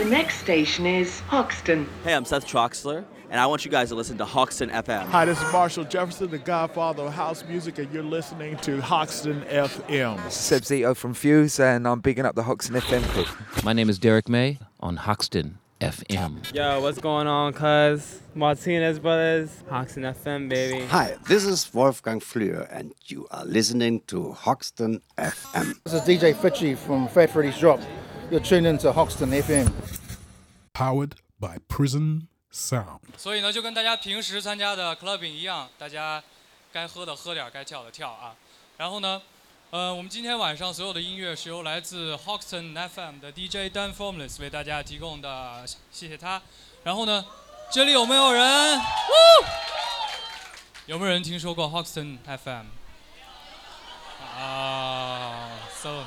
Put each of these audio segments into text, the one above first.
The next station is Hoxton. Hey, I'm Seth Troxler, and I want you guys to listen to Hoxton FM. Hi, this is Marshall Jefferson, the godfather of house music, and you're listening to Hoxton FM. This is Seb Zito from Fuse, and I'm bigging up the Hoxton FM crew. My name is Derrick May on Hoxton FM. Yo, what's going on, cuz? Martinez Brothers, Hoxton FM, baby. Hi, this is Wolfgang Flür, and you are listening to Hoxton FM. This is DJ Fitchie from Fat Freddy's Drop. You're tuned into Hoxton FM. Powered by Prison Sound. 所以呢，就跟大家平时参加的 clubbing 一样，大家该喝的喝点，该跳的跳啊。然后呢，呃，我们今天晚上所有的音乐是由来自 Hoxton FM 的 DJ Dan Formless 为大家提供的，谢谢他。然后呢，这里有没有人？有没有人听说过 Hoxton FM？啊，so。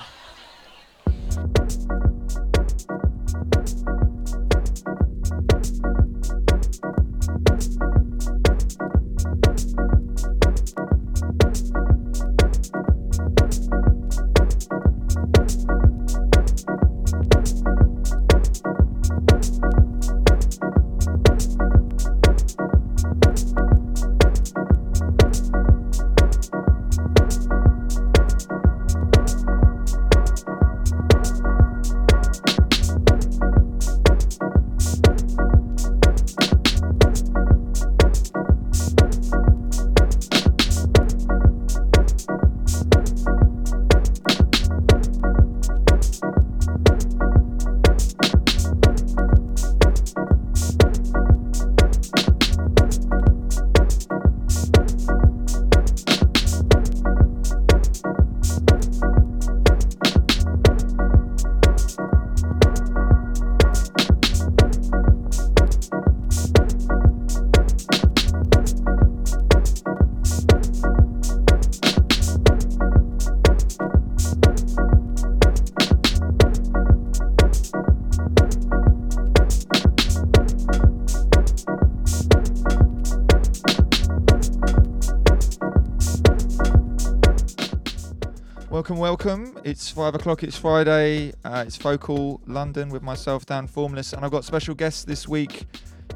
Welcome. It's five o'clock. It's Friday. Uh, it's Focal London with myself, Dan Formless, and I've got special guests this week,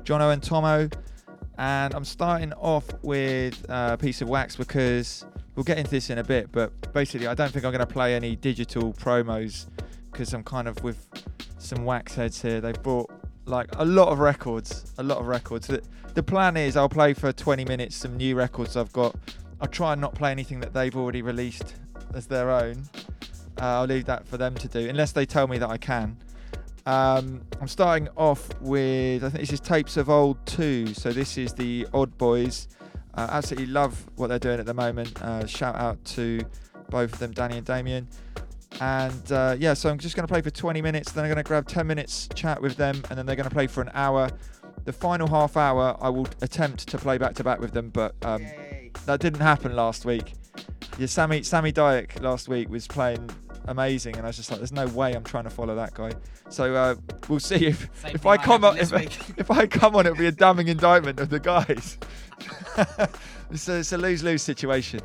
Jonno and Tommo. And I'm starting off with uh, a piece of wax because we'll get into this in a bit. But basically, I don't think I'm going to play any digital promos because I'm kind of with some wax heads here. They've brought like a lot of records, a lot of records. The, the plan is I'll play for 20 minutes some new records I've got. I'll try and not play anything that they've already released as their own. Uh, I'll leave that for them to do, unless they tell me that I can. Um, I'm starting off with, I think this is Tapes of Old 2. So this is the Odd Boys. Uh, absolutely love what they're doing at the moment. Uh, shout out to both of them, Danny and Damien. And uh, yeah, so I'm just going to play for 20 minutes. Then I'm going to grab 10 minutes chat with them, and then they're going to play for an hour. The final half hour, I will attempt to play back to back with them, but um, that didn't happen last week. Yeah, Sammy Sammy Dyack last week was playing amazing, and I was just like, "There's no way I'm trying to follow that guy." So uh, we'll see if Same if I come on if, if I come on, it'll be a damning indictment of the guys. it's, a, it's a lose lose situation.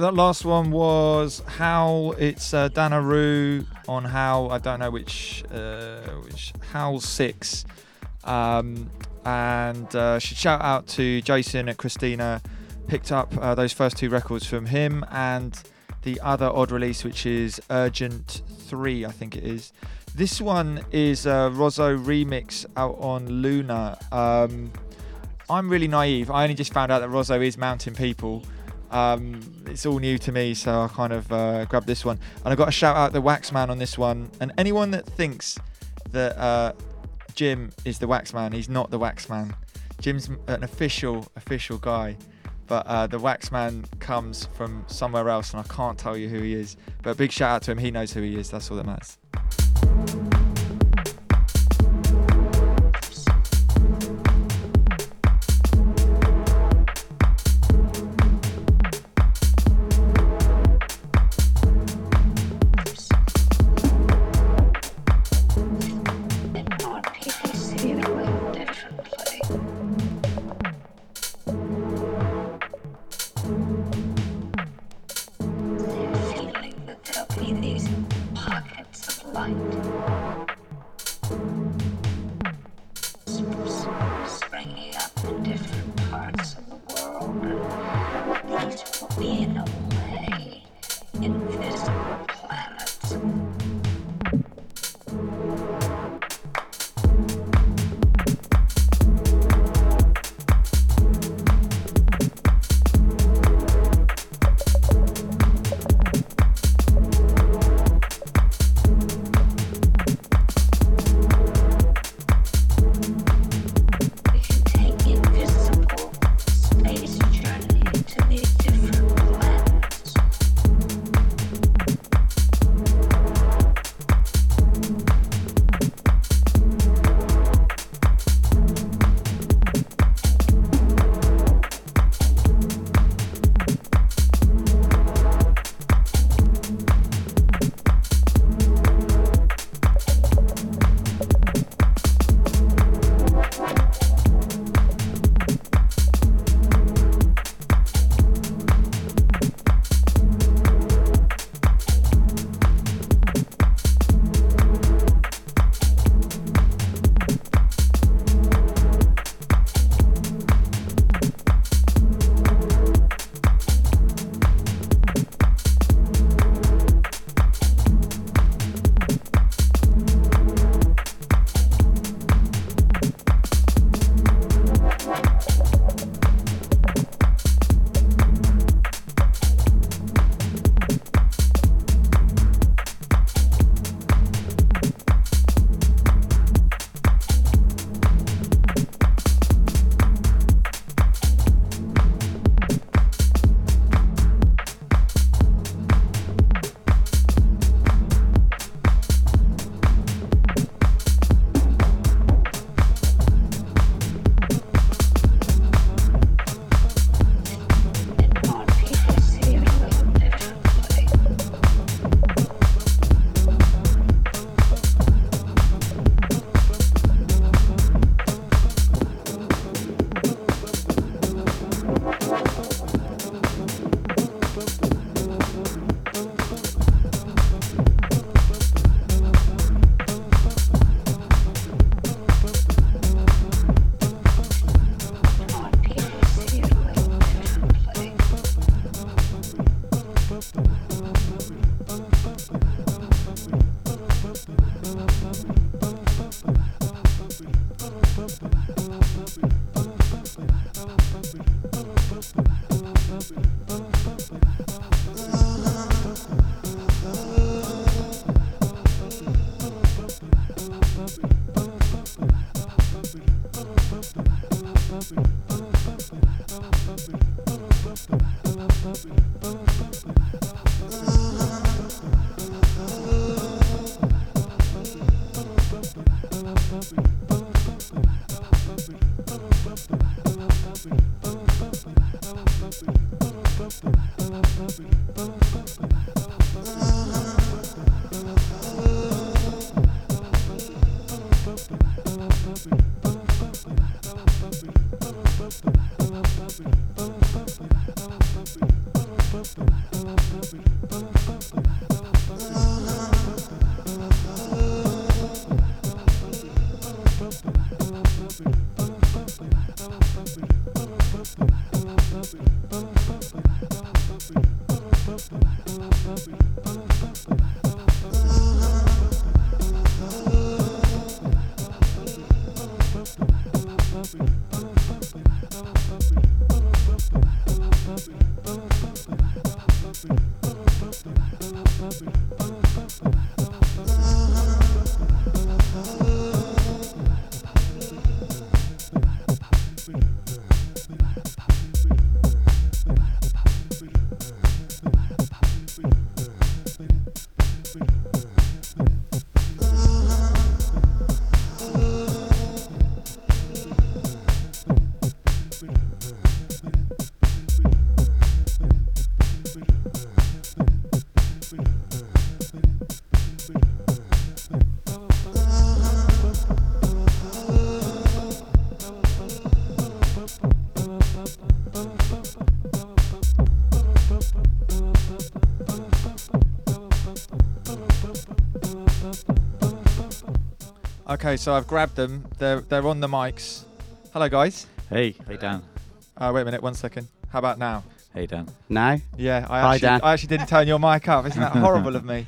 That last one was how it's uh, Dana Ruh on how I don't know which uh, which Howl Six, um, and uh, should shout out to Jason and Christina. Picked up uh, those first two records from him and the other odd release, which is Urgent Three, I think it is. This one is a Rozzo remix out on Luna. Um, I'm really naive. I only just found out that Rozzo is Mountain People. Um, it's all new to me, so I kind of uh, grabbed this one. And I got to shout out the Waxman on this one. And anyone that thinks that uh, Jim is the Waxman, he's not the Waxman. Jim's an official, official guy. But uh, the Waxman comes from somewhere else, and I can't tell you who he is. But big shout out to him. He knows who he is. That's all that matters. Okay, so I've grabbed them. They're they're on the mics. Hello, guys. Hey, hey Dan. Uh, wait a minute, one second. How about now? Hey Dan. Now? Yeah, I Hi, actually, Dan. I actually didn't turn your mic up. Isn't that horrible of me?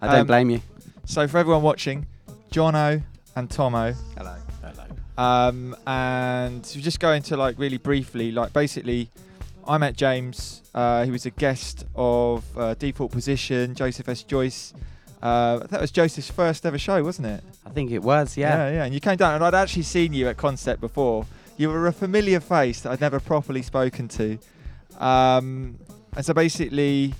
I don't Um, blame you. So for everyone watching, Jonno and Tommo. Hello. Hello. Um, and we're just going to like really briefly, like basically, I met James. Uh, he was a guest of uh, Default Position, Joseph S. Joyce. Uh, that was Joseph's first ever show, wasn't it? I think it was, yeah. Yeah, yeah. And you came down, and I'd actually seen you at Concept before. You were a familiar face that I'd never properly spoken to. Um, and so basically,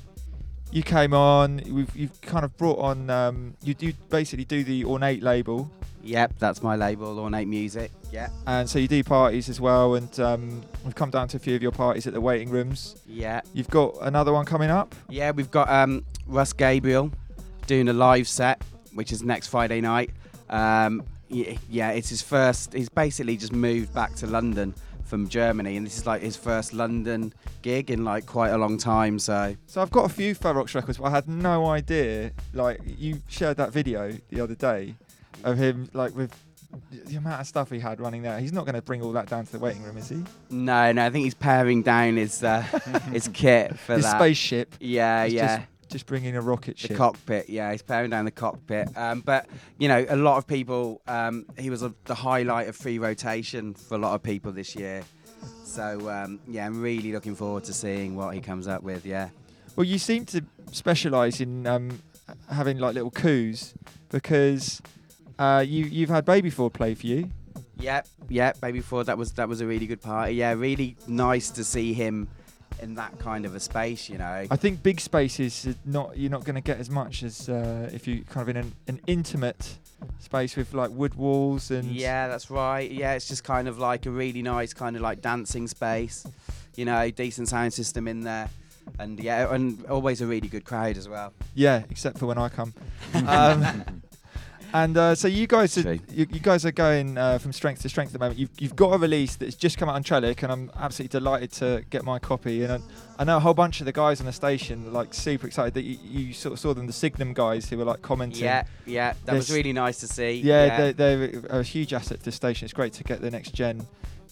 you came on. We've, you've kind of brought on. Um, you do basically do the ornate label, Yep, that's my label, Ornate Music. Yeah. and so you do parties as well. And um, we've come down to a few of your parties at the waiting rooms. Yeah. You've got another one coming up. Yeah, we've got um, Russ Gabriel doing a live set, which is next Friday night. Um, yeah, it's his first. He's basically just moved back to London from Germany, and this is like his first London gig in like quite a long time. So So I've got a few Ferox records, but I had no idea. Like you shared that video the other day of him, like with the amount of stuff he had running there. He's not going to bring all that down to the waiting room, is he? no, no, I think he's paring down his uh, his kit for His that. spaceship. Yeah, yeah. Just, bringing a rocket ship. the cockpit yeah he's paring down the cockpit um, but you know a lot of people um, he was a, the highlight of Freerotation for a lot of people this year so um, yeah i'm really looking forward to seeing what he comes up with yeah Well, you seem to specialise in um, having like little coups because uh, you you've had Baby Ford play for you. yep yep baby ford that was that was a really good party yeah really nice to see him in that kind of a space you know I think big spaces not you're not going to get as much as uh, if you kind of in an, an intimate space with like wood walls and Yeah, that's right. Yeah, it's just kind of like a really nice kind of like dancing space. You know, decent sound system in there. And yeah, and always a really good crowd as well. Yeah, except for when I come. um, and uh, so you guys, are, you, you guys are going uh, from strength to strength at the moment. You've, you've got a release that's just come out on Trelik, and I'm absolutely delighted to get my copy. And I, I know a whole bunch of the guys on the station, are, like super excited that you, you sort of saw them, the Signum guys who were like commenting. Yeah, yeah, that was really nice to see. Yeah, They're, they're a huge asset to the station. It's great to get the next gen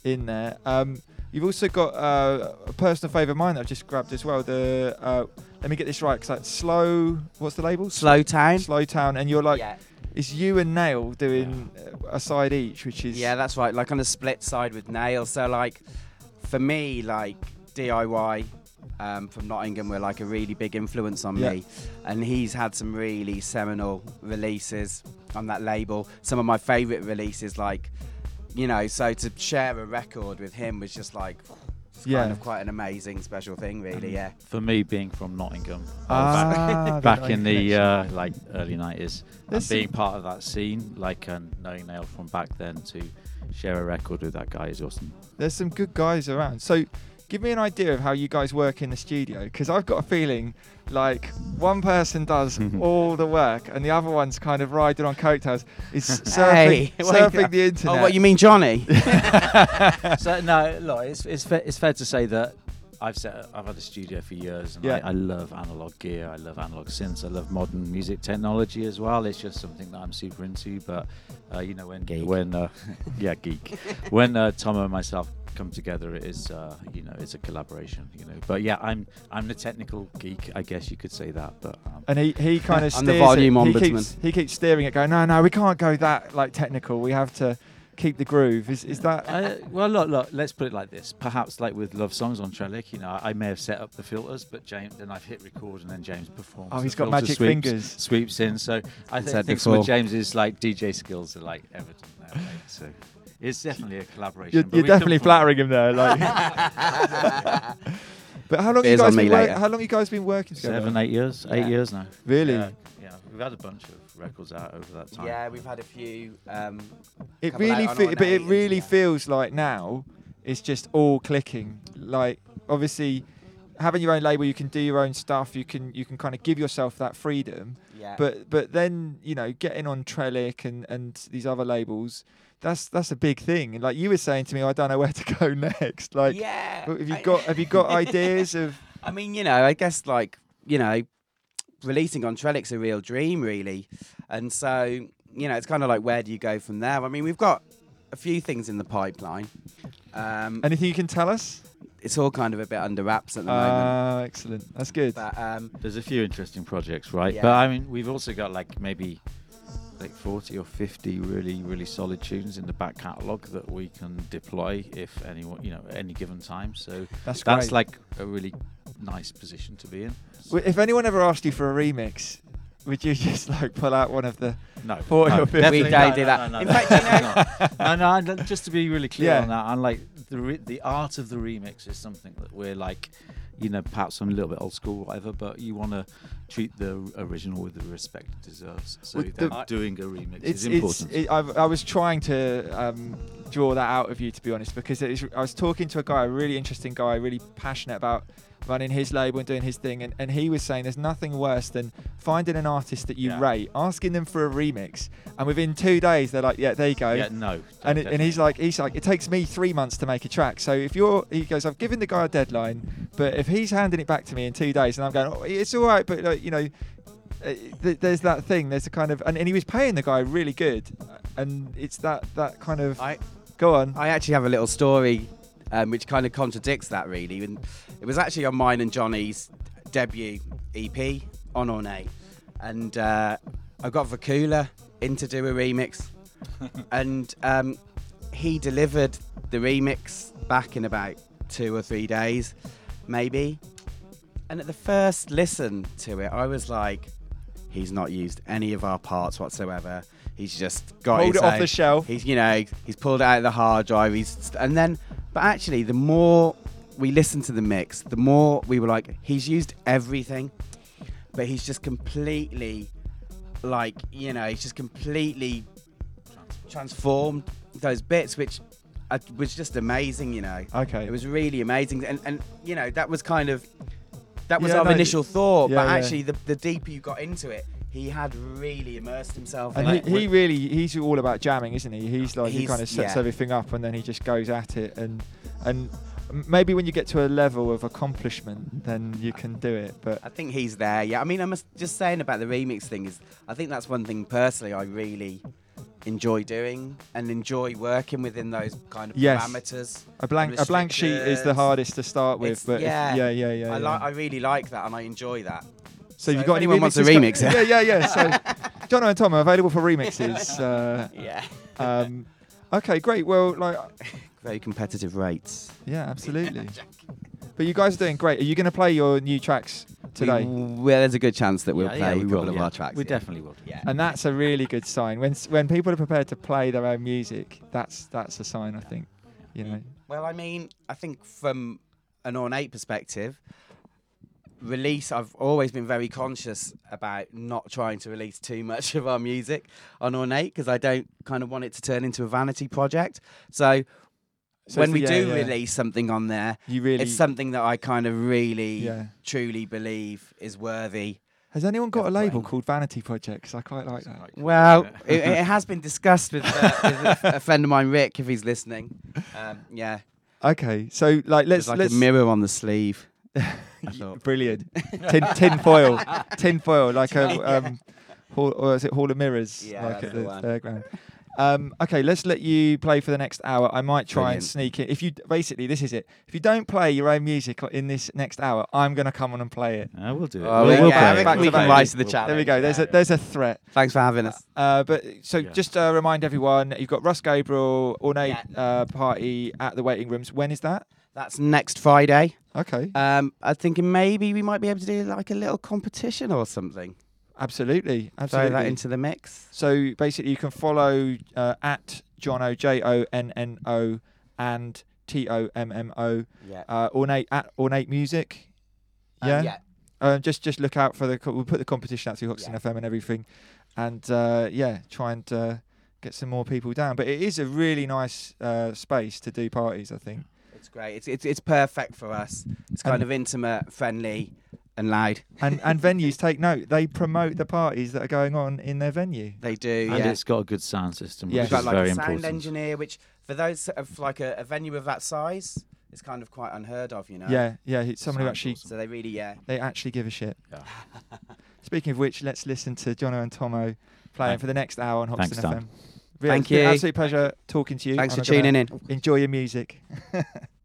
in there. Um, you've also got uh, a personal favourite of mine that I've just grabbed as well. The uh, let me get this right because like slow. What's the label? Slow Town. Slow Town, and you're like, yeah. It's you and Nail doing a side each, which is Yeah, that's right. Like on a split side with Nail. So like, for me, like DIY um, from Nottingham were like a really big influence on Yeah. me, and he's had some really seminal releases on that label. Some of my favourite releases, like you know, so to share a record with him was just like. It's Yeah. Kind of quite an amazing special thing, really. Yeah. For me, being from Nottingham, Ah, back, back in the uh, like early nineties, and being part of that scene, like and knowing Nail from back then to share a record with that guy is awesome. There's some good guys around. So give me an idea of how you guys work in the studio because I've got a feeling like one person does all the work and the other one's kind of riding on coattails. Is surfing, Hey, wait, surfing uh, the internet. Oh, what you mean, Johnny? so no, look, it's it's fair, it's fair to say that I've set I've had a studio for years, and Yeah. I, I love analog gear. I love analog synths. I love modern music technology as well. It's just something that I'm super into. But uh, you know, when Geek. when uh, yeah, geek. when uh, Tom and myself come together, it is uh, you know it's a collaboration. You know, but yeah, I'm I'm the technical geek. I guess you could say that. But um, and he, he kind of I'm steers the it. volume he ombudsman. keeps, he keeps steering it, going, no, no, we can't go that like technical. We have to keep the groove. Is is that? Uh, well, look, look. Let's put it like this. Perhaps, like with love songs on Trelik, you know, I may have set up the filters, but James, then I've hit record, and then James performs. Oh, he's got magic sweeps, fingers. Sweeps in. So I Said th- think some of. James's like DJ skills are like evident there. Right? So it's definitely a collaboration. You're, you're we come definitely from- flattering him there. Like. but how long you Beers on guys been wor- later. how long you guys been working together? Seven, eight years. Eight years now. Really? Yeah, yeah. We've had a bunch of records out over that time. yeah, we've had a few. Um, It really, fe- but it really yeah. feels like now it's just all clicking. Like obviously, having your own label, you can do your own stuff. You can you can kind of give yourself that freedom. yeah. But but then you know getting on Trelik and and these other labels, that's that's a big thing. Like you were saying to me, I don't know where to go next. Like yeah. have you got have you got ideas of? I mean, you know, I guess like you know, releasing on Trelik's a real dream, really, and so you know, it's kind of like where do you go from there? I mean, we've got a few things in the pipeline. Um, Anything you can tell us? it's all kind of a bit under wraps at the moment. Ah, excellent. That's good. But um, There's a few interesting projects, right? Yeah. But I mean, we've also got like maybe like 40 or 50 really, really solid tunes in the back catalogue that we can deploy if anyone, you know, at any given time. So That's that's great. like a really nice position to be in. W- If anyone ever asked you for a remix, would you just like pull out one of the? No, 40 no, or 50. definitely We no, don't no, do no, that. No, In no, fact, you no, no, no, no, just to be really clear Yeah. on that, and like the re- the art of the remix is something that we're like, you know, perhaps I'm a little bit old school, or whatever, but you want to treat the original with the respect it deserves. So Well, then the- doing a remix It's, is it's, important. it, I've, I was trying to um, draw that out of you, to be honest, because it is, I was talking to a guy, a really interesting guy, really passionate about running his label and doing his thing, and, and he was saying there's nothing worse than finding an artist that you Yeah. rate, asking them for a remix, and within two days they're like, yeah, there you go. yeah, no. And, it, and he's like, he's like, it takes me three months to make a track. So if you're, he goes, I've given the guy a deadline, but if he's handing it back to me in two days, and I'm going, oh, it's all right, but like, you know, uh, th- there's that thing. There's a kind of, and, and he was paying the guy really good, and it's that that kind of. I go on. I actually have a little story um, which kind of contradicts that, really. And it was actually on mine and Johnny's debut EP on Ornate, and uh, I got Vakula in to do a remix, and um, he delivered the remix back in about two or three days, maybe. And at the first listen to it, I was like, he's not used any of our parts whatsoever. He's just got Pulled it off own- the shelf. He's you know he's pulled it out of the hard drive. He's and then, but actually, the more we listened to the mix, the more we were like, he's used everything, but he's just completely, like you know, he's just completely transformed those bits, which uh, was just amazing. You know, Okay. it was really amazing, and and you know that was kind of that was Yeah, our no, initial thought, yeah, but yeah. actually, the the deeper you got into it, he had really immersed himself. And in he, it. he really, he's all about jamming, isn't he? He's like, he kind of sets yeah. everything up and then he just goes at it. And and maybe when you get to a level of accomplishment, then you can do it. But I think he's there. Yeah, I mean, I'm just saying about the remix thing is, I think that's one thing personally I really enjoy doing and enjoy working within those kind of Yes. parameters. a blank a blank sheet is the hardest to start with. It's- but if- yeah, yeah, yeah, yeah. I yeah. like. I really like that, and I enjoy that. So, you've got any anyone wants a remix? yeah, yeah, yeah. So, John and Tom are available for remixes. Uh, yeah. um, okay, great. Well, like, Very competitive rates. yeah, absolutely. But you guys are doing great. Are you going to play your new tracks today? We, well, there's a good chance that we'll Yeah, play yeah, we a couple will, of yeah. our tracks. We yeah. definitely will. Yeah. and that's a really good sign. When when people are prepared to play their own music, that's that's a sign. I think. You know. Well, I mean, I think from an ornate perspective, release, I've always been very conscious about not trying to release too much of our music on ornate because I don't kind of want it to turn into a vanity project. So, So when we the- yeah, do yeah. release something on there, You really- it's something that I kind of really, Yeah. truly believe is worthy. Has anyone got a label playing. called Vanity Project? 'Cause I quite like that. Well, it, it has been discussed with, uh, with a, a friend of mine, Rick, if he's listening. Um, yeah, Okay, so like let's there's like let's a mirror on the sleeve. Brilliant tin tin foil tin foil like a um hall, or is it Hall of Mirrors Yeah, like at the the fairground. Um, okay, let's let you play for the next hour. I might try and sneak it. If you basically, this is it. If you don't play your own music in this next hour, I'm going to come on and play it. Uh, we'll do it. Oh, we'll, yeah, we'll yeah, play it. we can- Back to can rise to the We'll- challenge. There we go. There's a there's a threat. Thanks for having us. Uh, but so Yeah. just uh, remind everyone, you've got Russ Gabriel ornate Yeah. uh, party at the waiting rooms. When is that? That's next Friday. Okay, Um, I'm thinking maybe we might be able to do like a little competition or something. Absolutely, Throw absolutely. that into the mix. So basically, you can follow uh, at Jonno J O N N O and T O M M O Yeah. uh, ornate at ornate music. Yeah. Um, yeah. Uh, just just look out for the. Co- we'll put the competition out through Hoxton Yeah. FM and everything, and uh, yeah, try and uh, get some more people down. But it is a really nice uh, space to do parties. I think. It's great. It's, it's it's perfect for us. It's kind of intimate, friendly, and loud. And and venues take note. They promote the parties that are going on in their venue. They do. And yeah. it's got a good sound system, Yeah. which We've is got like very a sound important. engineer, which for those of like a, a venue of that size, is kind of quite unheard of. You know. Yeah, yeah. It's someone who actually awesome. So they really, yeah. they actually give a shit. Yeah. Speaking of which, let's listen to Jonno and Tommo playing Thank- for the next hour on Hoxton Thanks, FM. Dan. Really, Thank it's been an you. Absolute pleasure talking to you. Thanks for I'm gonna tuning in. Enjoy your music.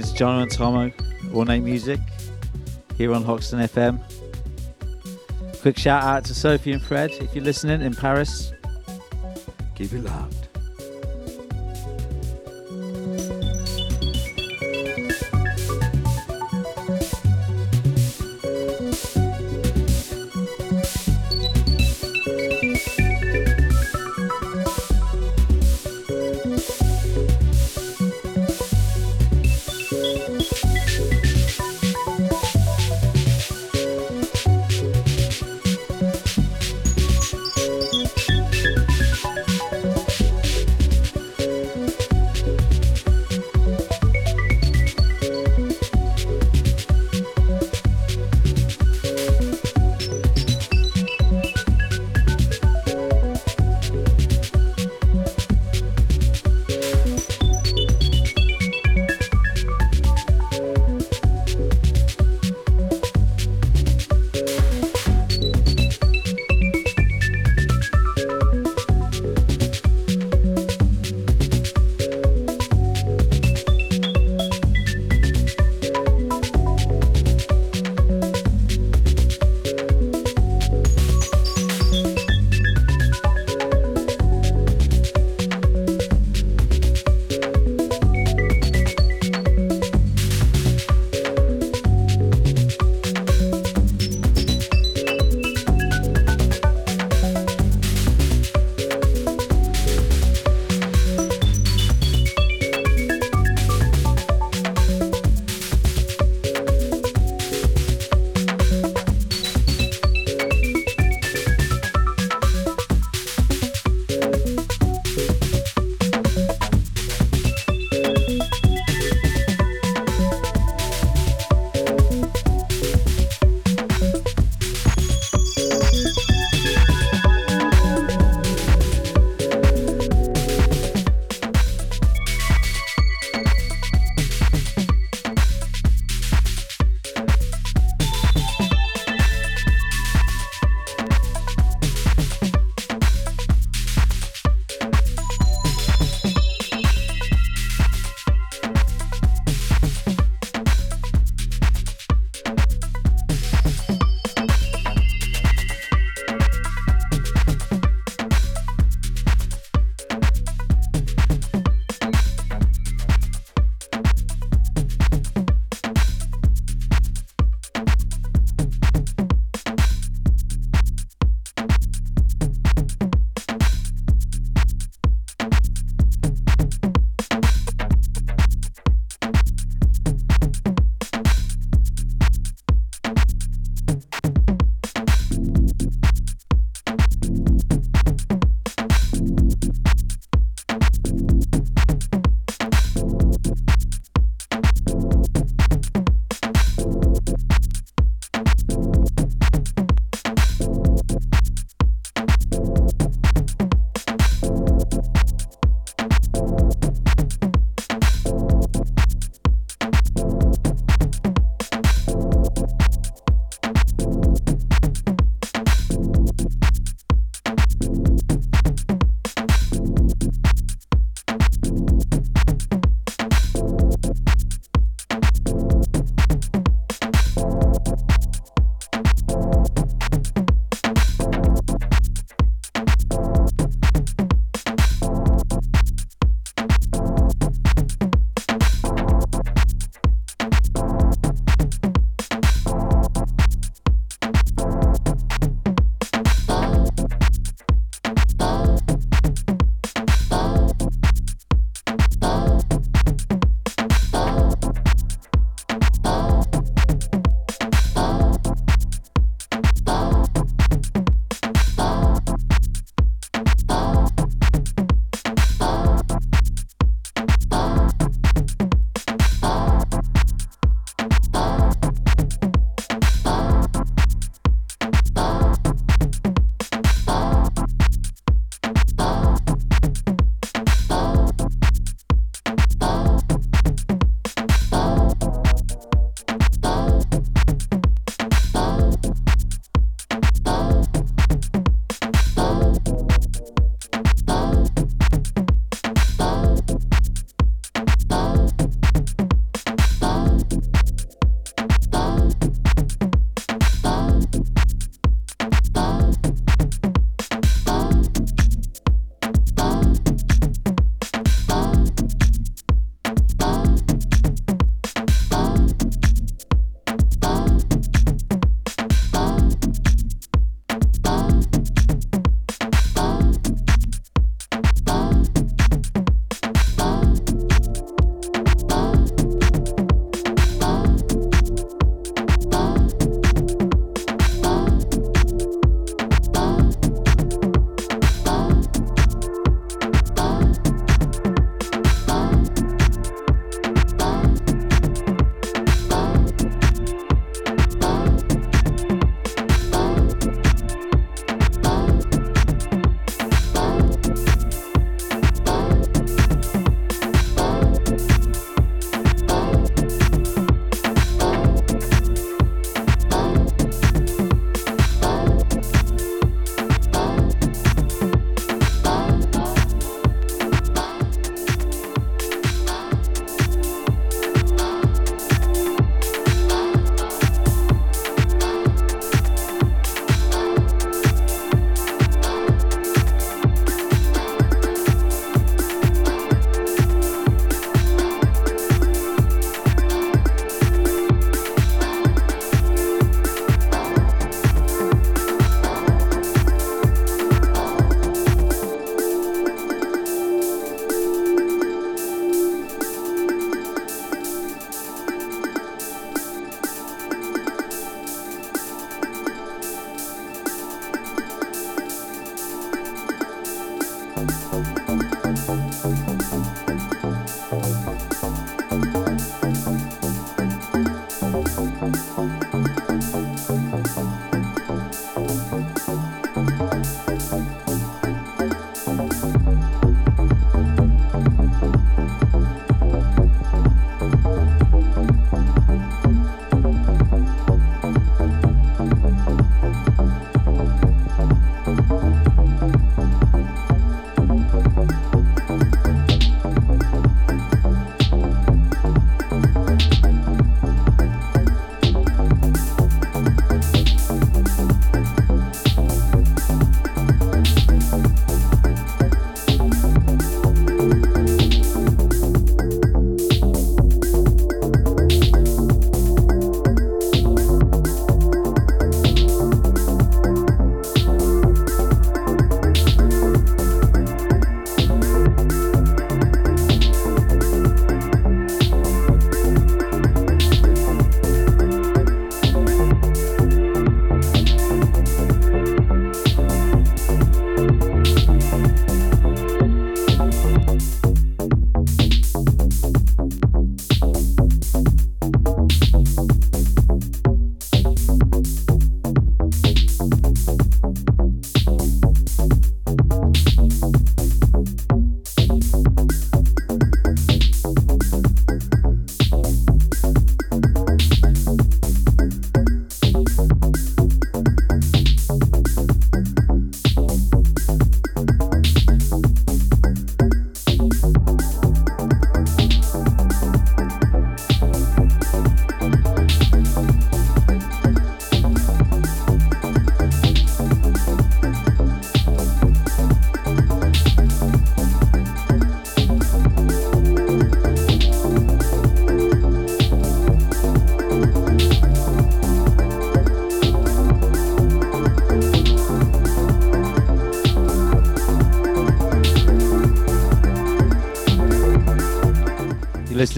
To Jonno and Tommo, All Night Music, here on Hoxton FM. Quick shout out to Sophie and Fred if you're listening in Paris. Keep it locked.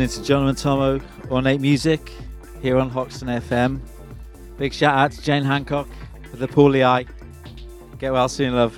Listening to Jonno and Tommo, Ornate Music, here on Hoxton FM. Big shout out to Jane Hancock for the poorly eye. Get well soon, love.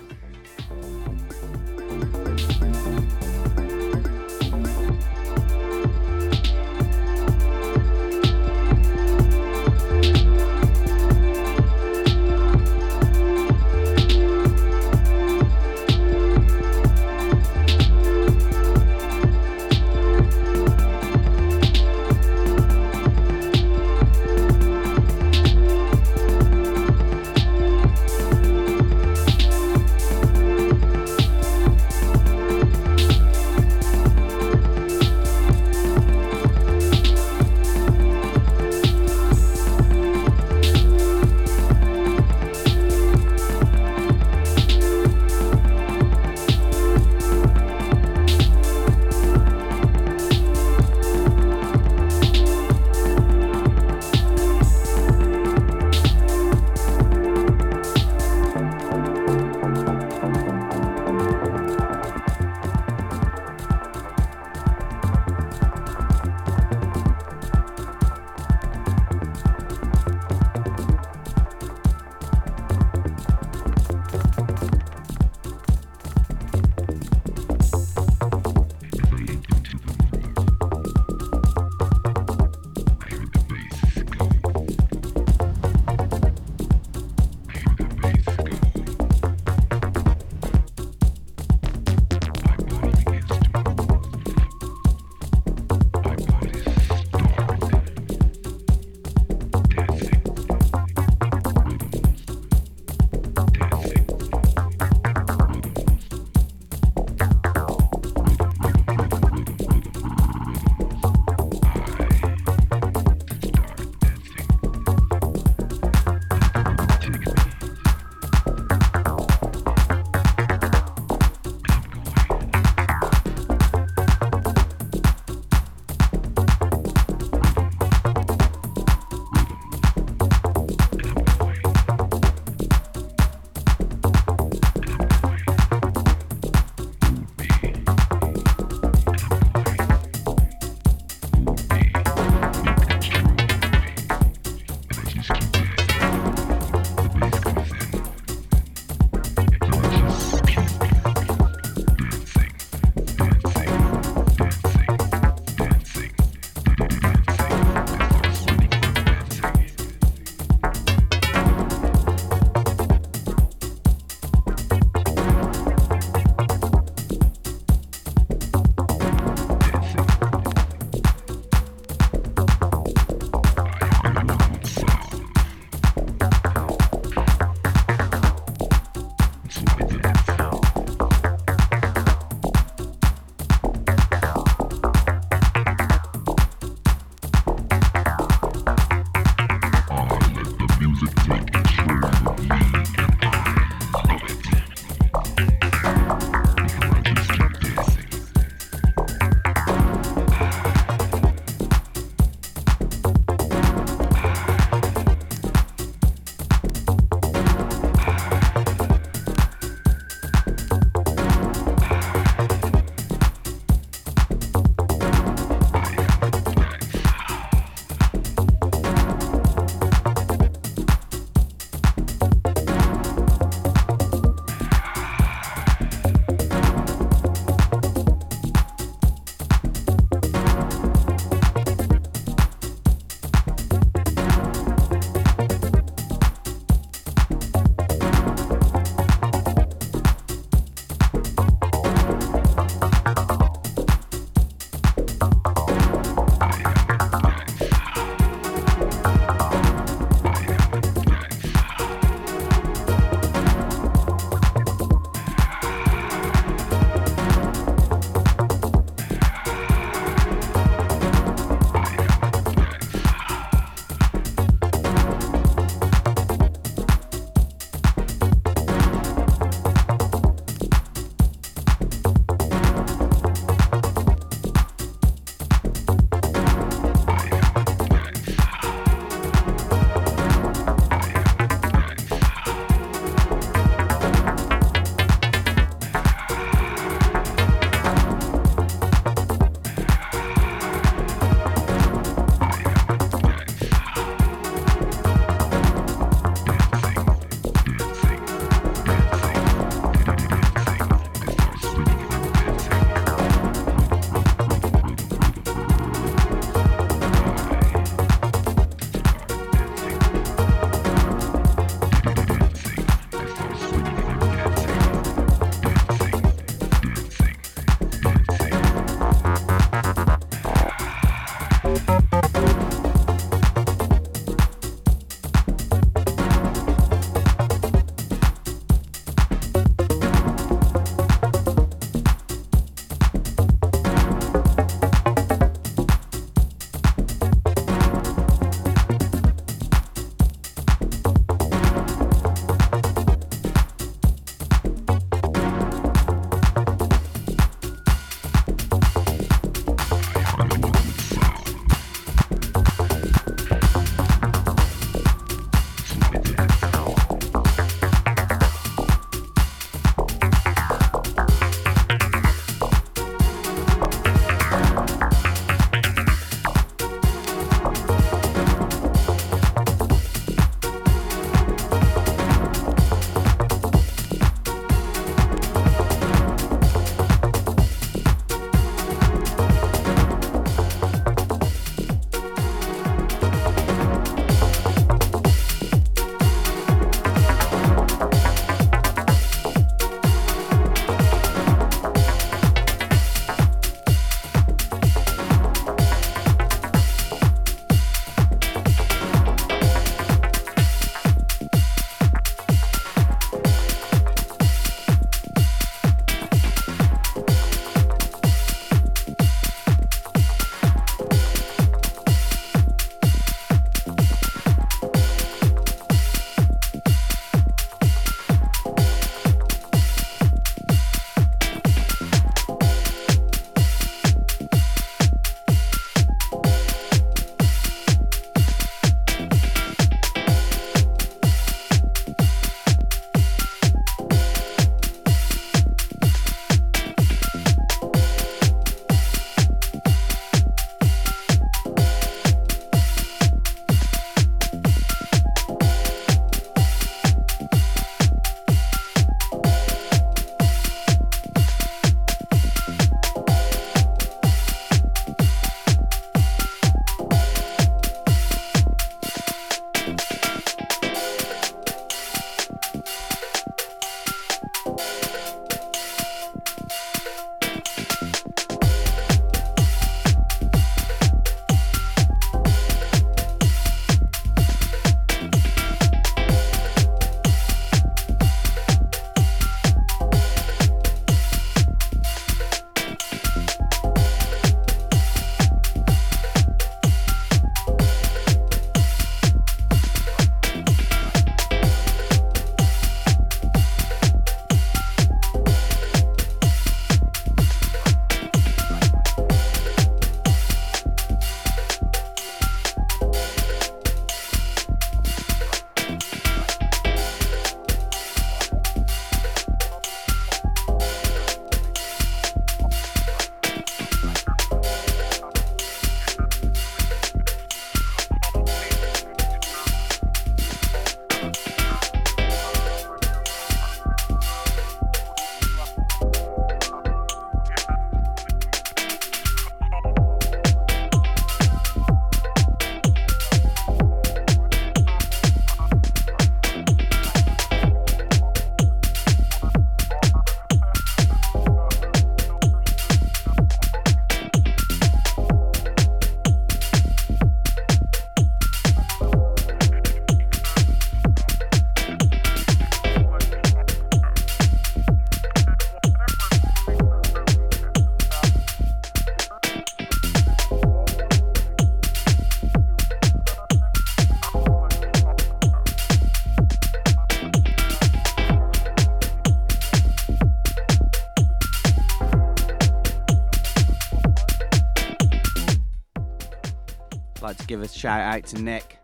Shout out to Nick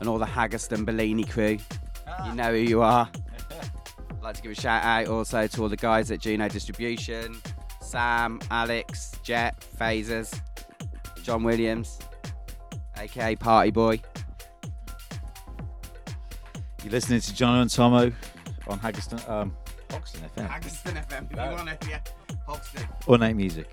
and all the Haggerston Bellini crew. You know who you are. I'd like to give a shout out also to all the guys at Juno Distribution Sam, Alex, Jet, Phasers, John Williams, aka Party Boy. You're listening to John and Tommo on Haggerston, um, Hoxton FM. Haggerston FM, if you want it, yeah. Hoxton. Ornate music.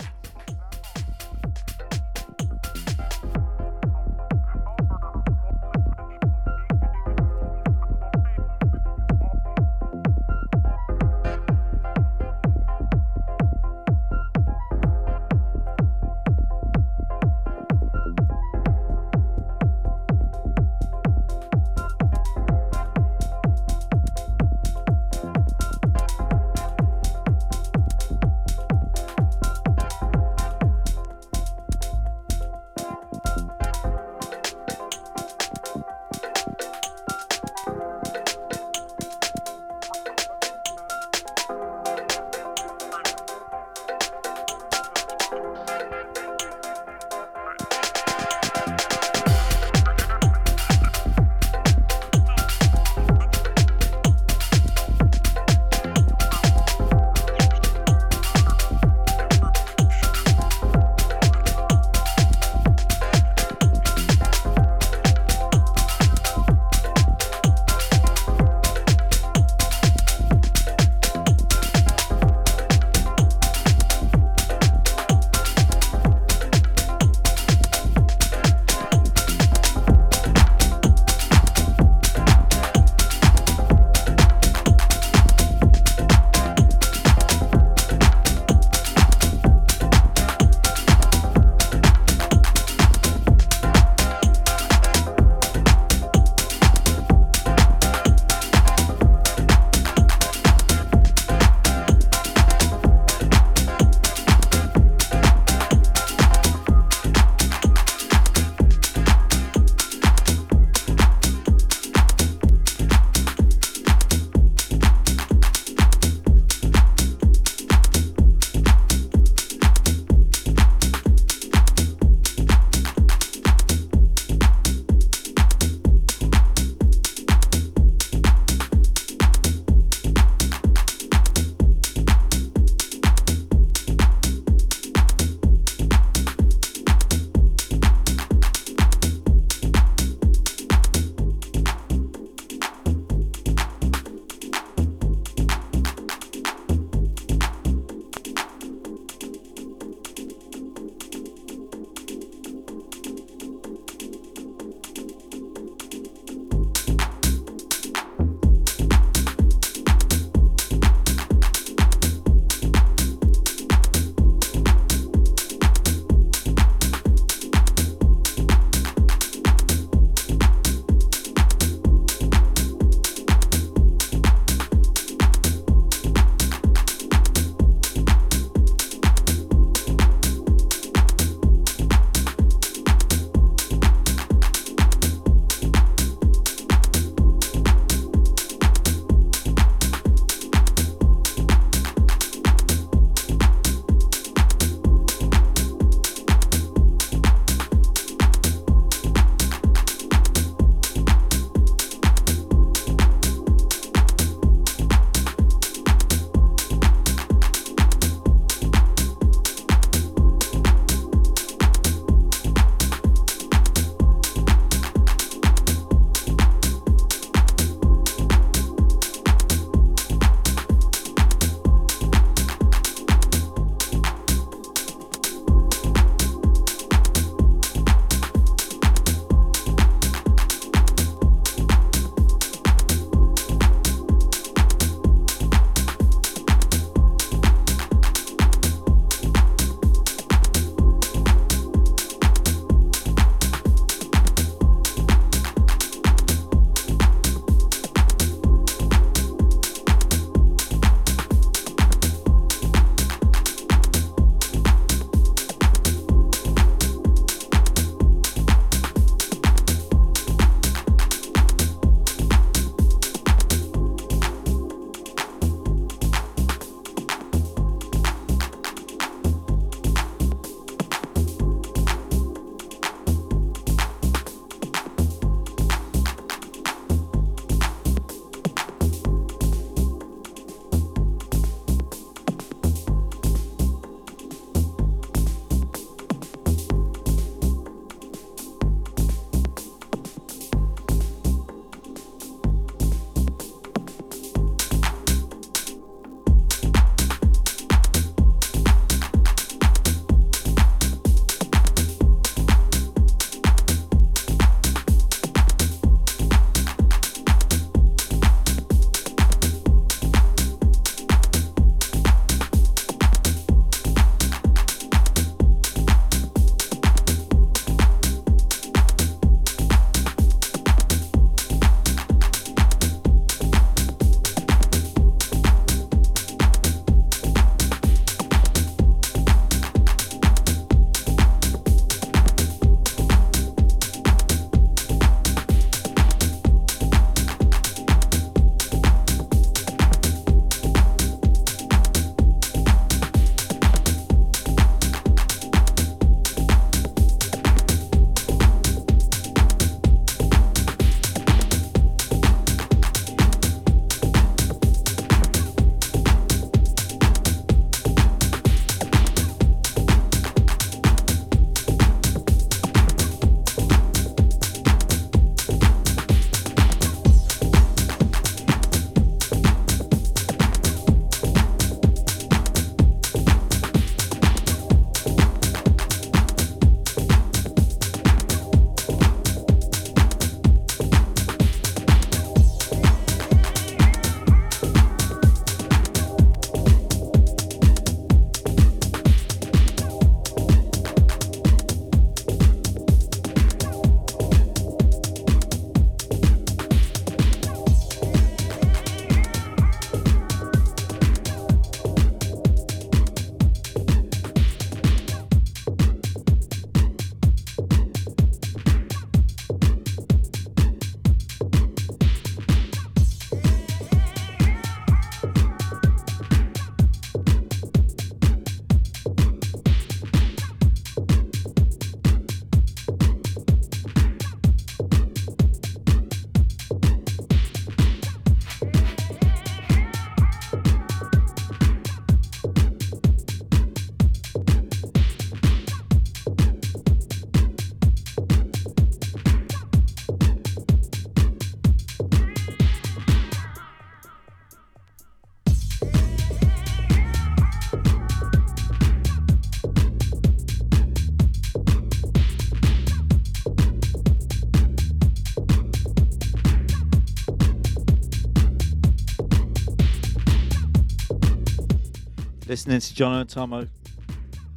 Listening to John and Tommo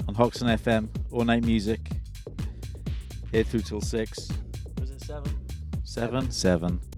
on Hoxton FM, Ornate Music. Here through till six. Was it seven? Seven? Seven. Harness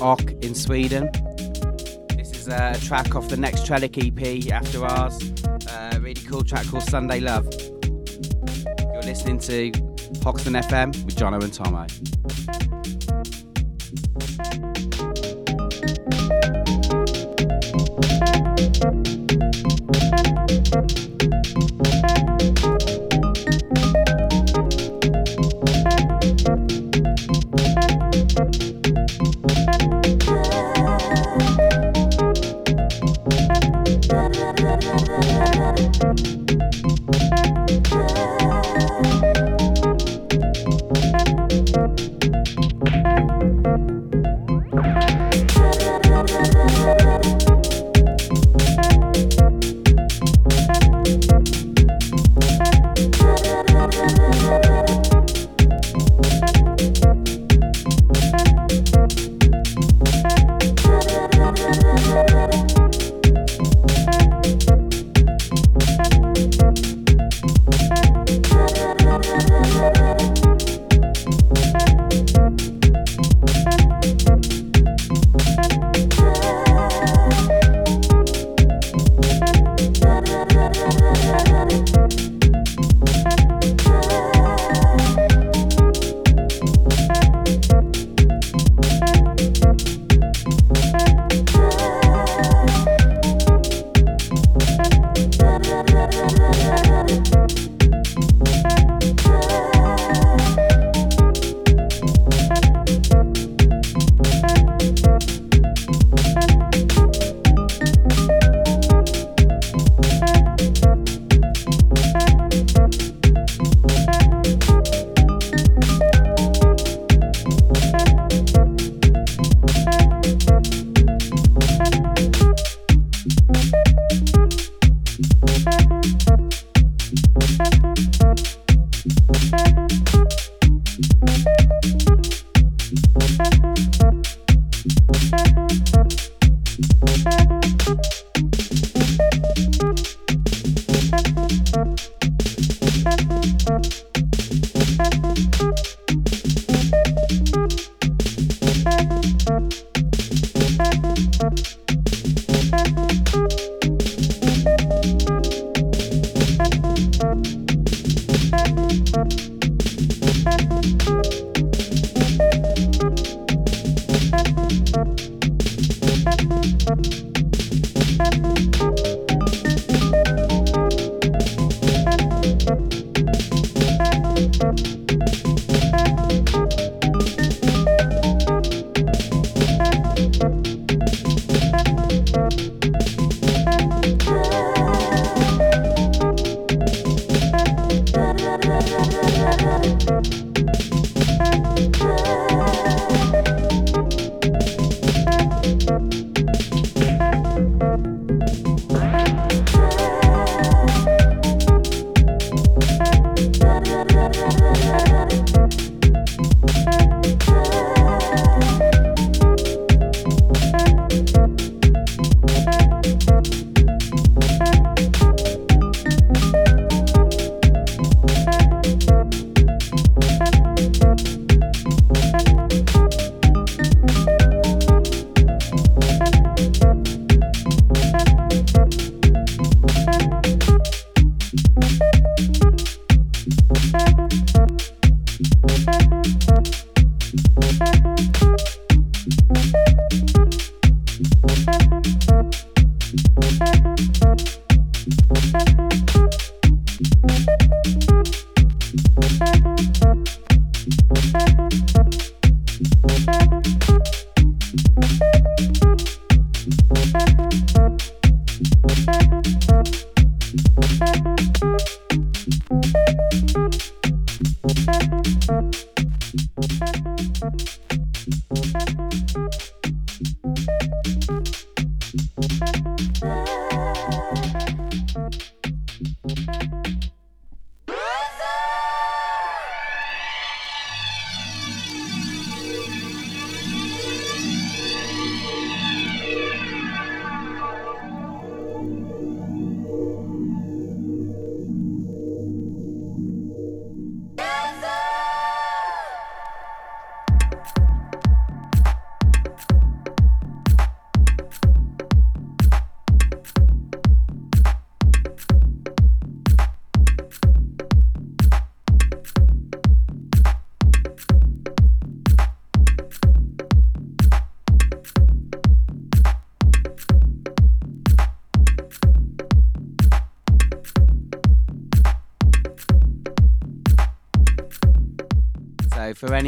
Ok in Sweden. This is a track off the next Trelik EP after ours. A really cool track called Sunday Love. You're listening to Hoxton FM with Jonno and Tommo.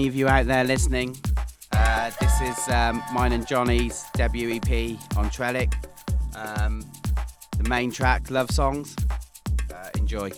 Any of you out there listening, uh, this is um, mine and Johnny's debut EP on Trelik. Um, the main track, Love Songs. Uh, enjoy.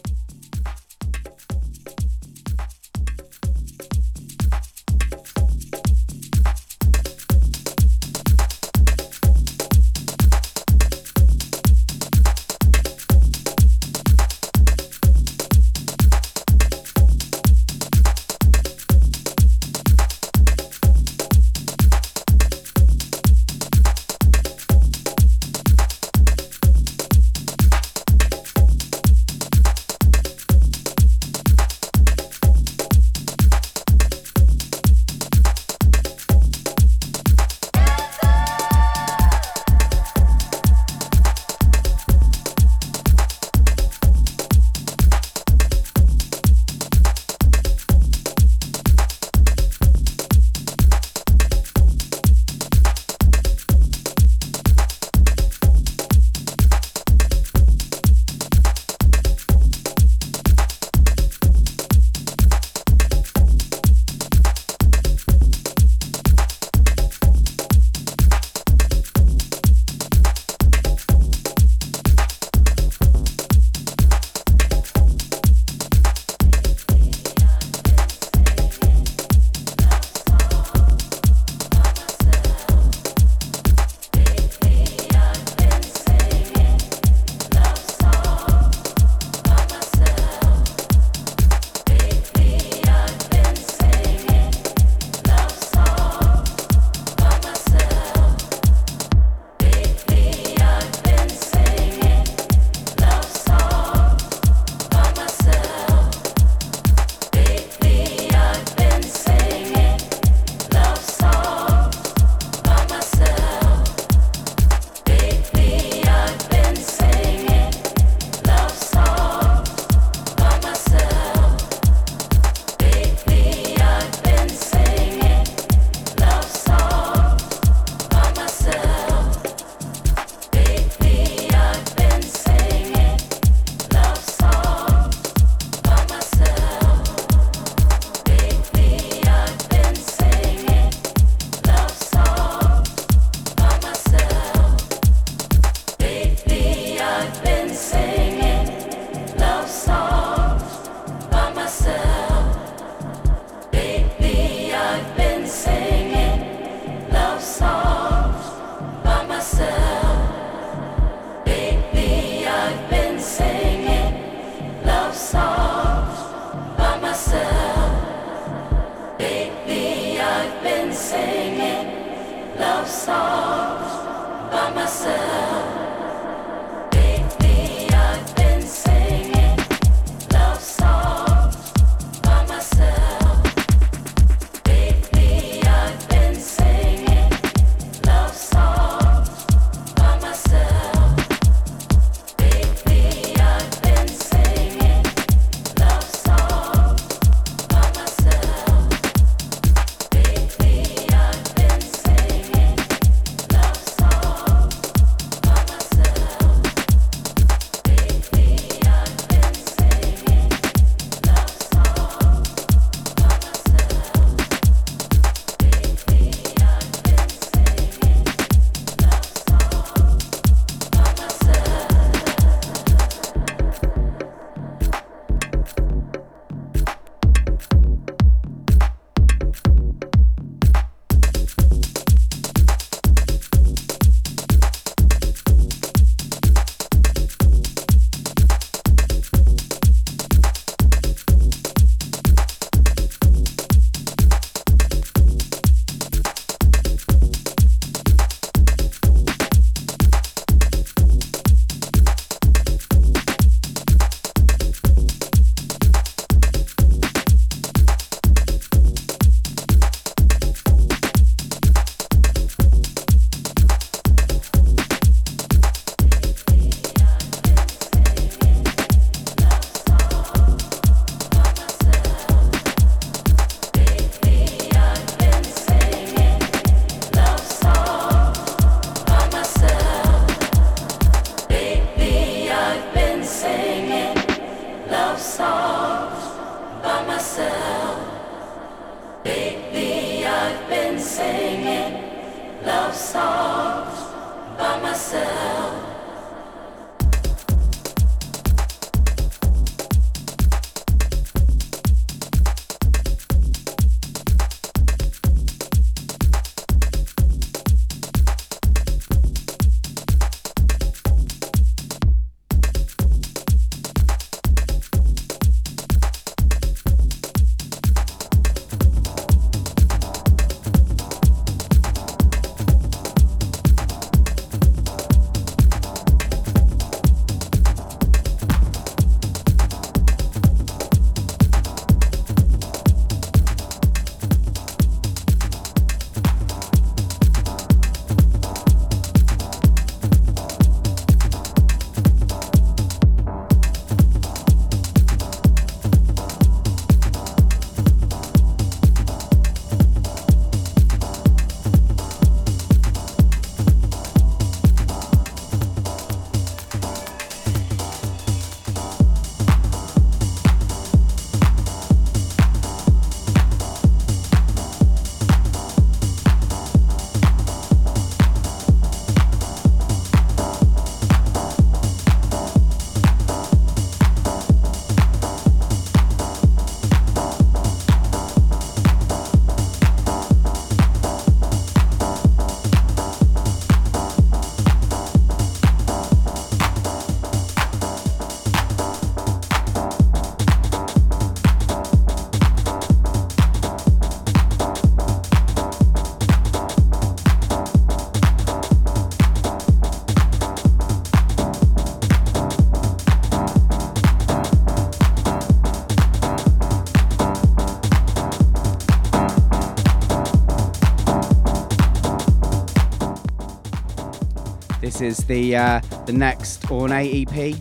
This is the uh, the next Ornate EP,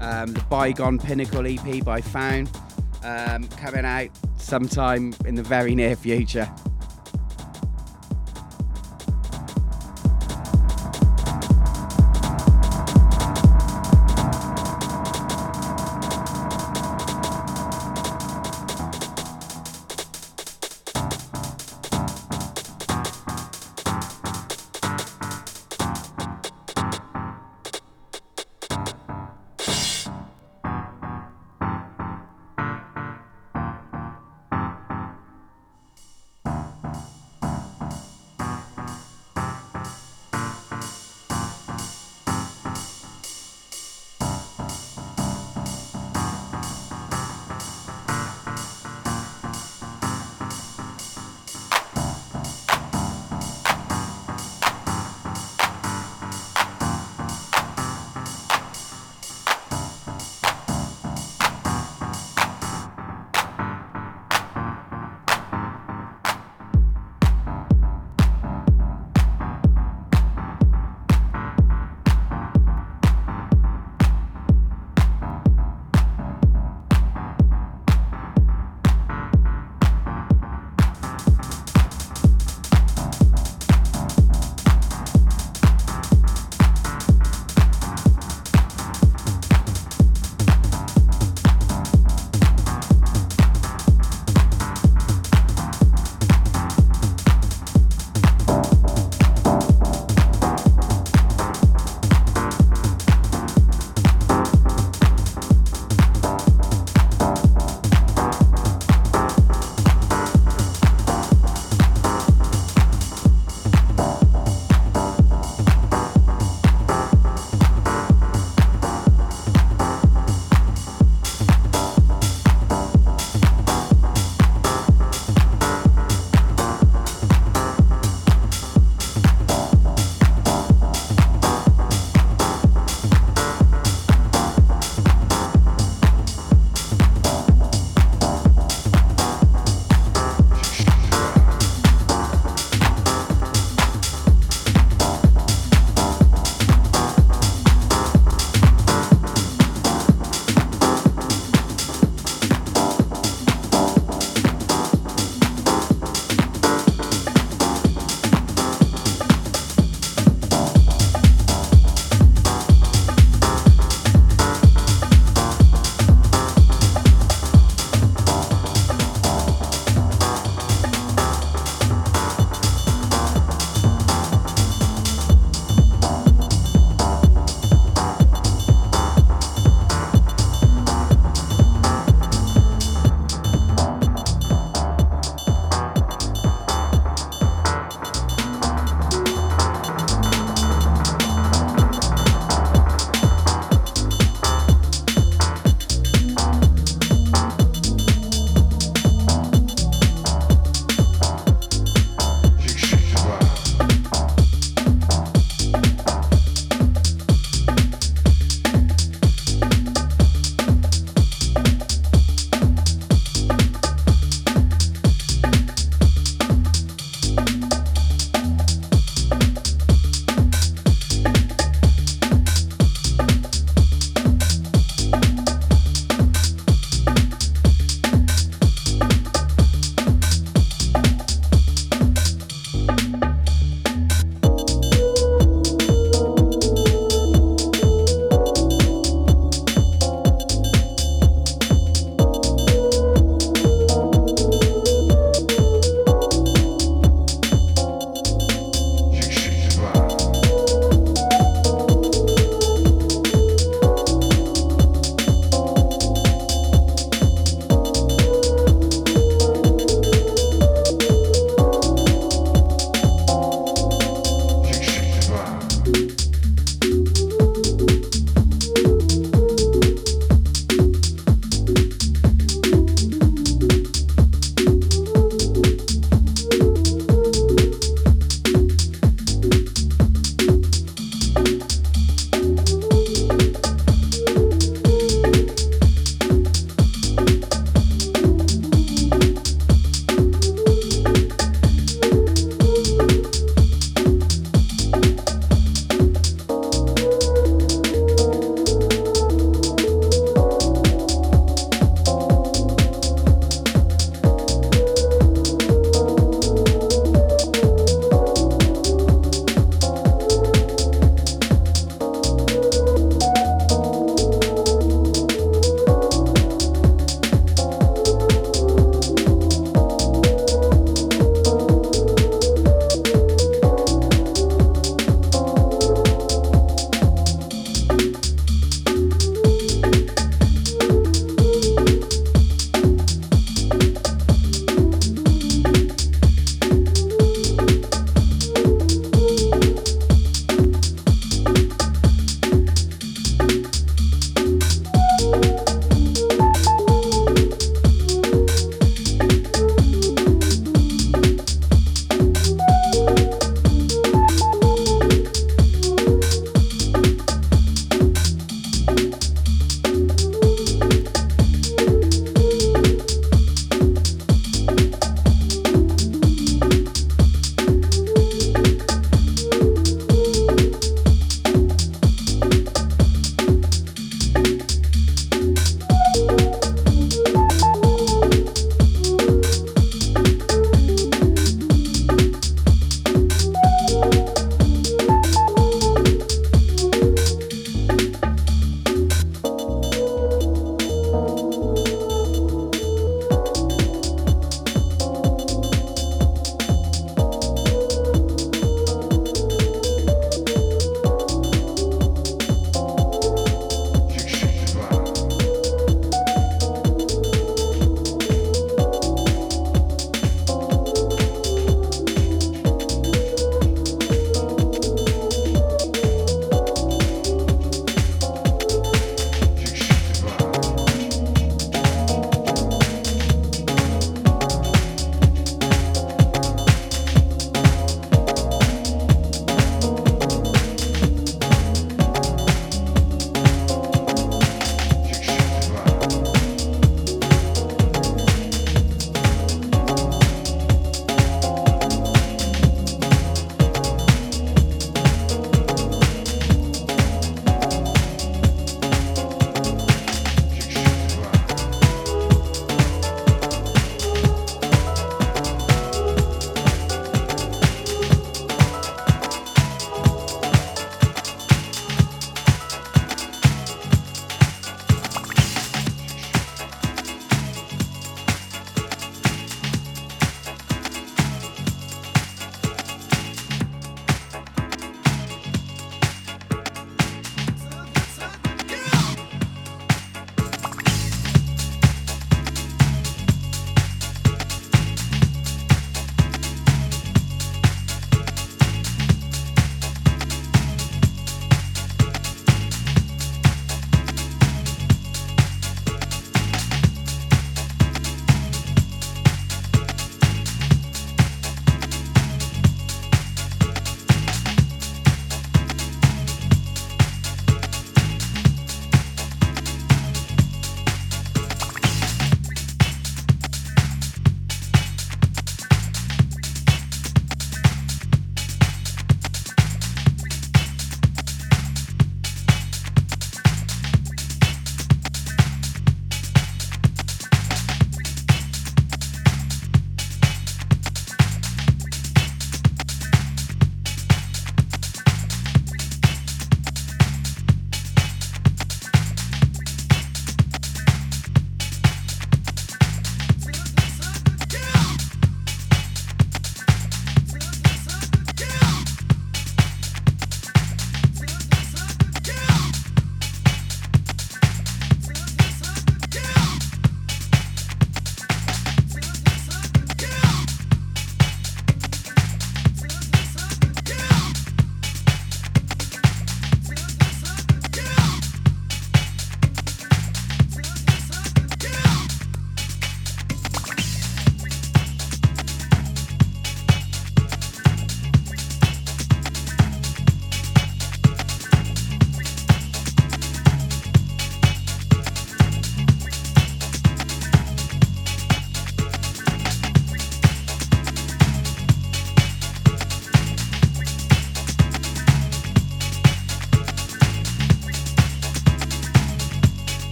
um, the Bygone Pinnacle EP by Found, um, coming out sometime in the very near future.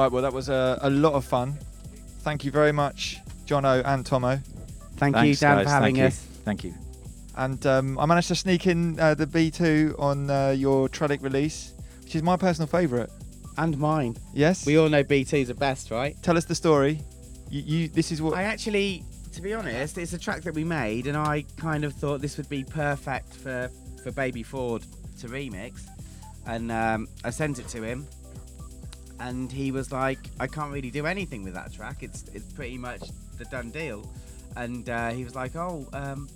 Right, well, that was a, a lot of fun. Thank you very much, Jonno and Tommo. Thank Thanks, you, Dan, guys. for having Thank you. us. Thank you. And um, I managed to sneak in uh, the B2 on uh, your Trelik release, which is my personal favourite. And mine. Yes. We all know BT's the best, right? Tell us the story. You, you this is what I actually, to be honest, it's a track that we made, and I kind of thought this would be perfect for for Baby Ford to remix, and um, I sent it to him, and he was like, "I can't really do anything with that track. It's it's pretty much the done deal," and uh, he was like, "Oh." Um,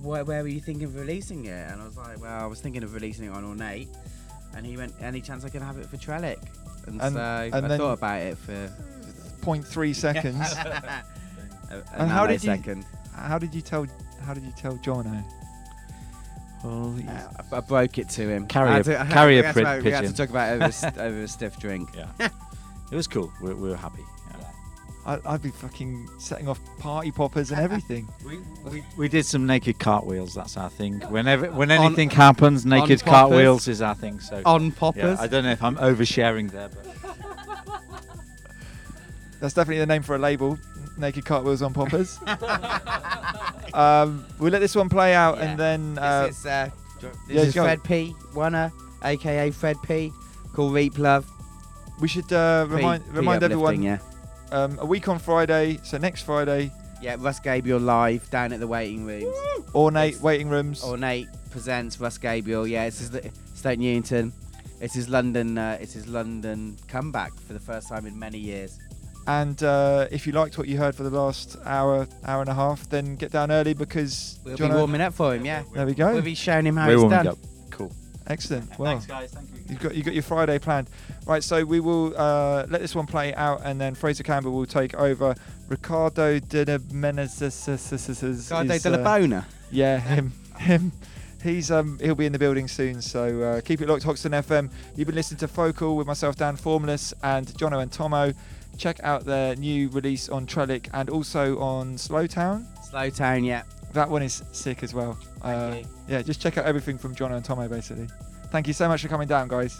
where, where were you thinking of releasing it? And I was like, well, I was thinking of releasing it on Ornate. And he went, any chance I can have it for Trelik? And, And- so and I thought about it for 0.3 seconds. a, a and how did you how did you tell how did you tell Jonno? Well, uh, I, I broke it to him. Carry I a- had to- I had- carry a that's pri- why We had to talk about it over, a st- over a stiff drink. Yeah. It was cool. We, we were happy. Yeah. I, I'd be fucking setting off party poppers and everything. We, we did some naked cartwheels. That's our thing. Whenever when On- anything happens, naked cartwheels is our thing. So On poppers. Yeah, poppers? I don't know if I'm oversharing there, but That's definitely the name for a label. Naked cartwheels on poppers. Um, we'll let this one play out and then. Uh, this is, uh, this yeah, is go. Fred P. Winner, aka Fred P. Called Reap Love. We should uh, P- remind P remind everyone. uplifting, Yeah. Um, a week on Friday, so next Friday, Yeah, Russ Gabriel live down at the waiting rooms. ornate waiting rooms. Ornate presents Russ Gabriel. Yeah, it's his Stoke Newington. It's his London. Uh, it's his London comeback for the first time in many years. And uh, if you liked what you heard for the last hour, hour and a half, then get down early because We'll Jonno- be warming up for him. Yeah. There we go. We'll be showing him how we're it's done. up. Cool. Excellent. Well, Thanks, guys. Thank you. You've got you got your Friday planned, right? So we will uh, let this one play out, and then Fraser Campbell will take over. Ricardo de la Menezes. Ricardo is, de la uh, Bona. Yeah, him, him. He's um he'll be in the building soon, so uh, keep it locked. Hoxton FM. You've been listening to Focal with myself, Dan Formless, and Jonno and Tommo. Check out their new release on Trelik and also on Slowtown. Slowtown, yeah. That one is sick as well. Uh, yeah, just check out everything from Jonno and Tommo basically. Thank you so much for coming down, guys.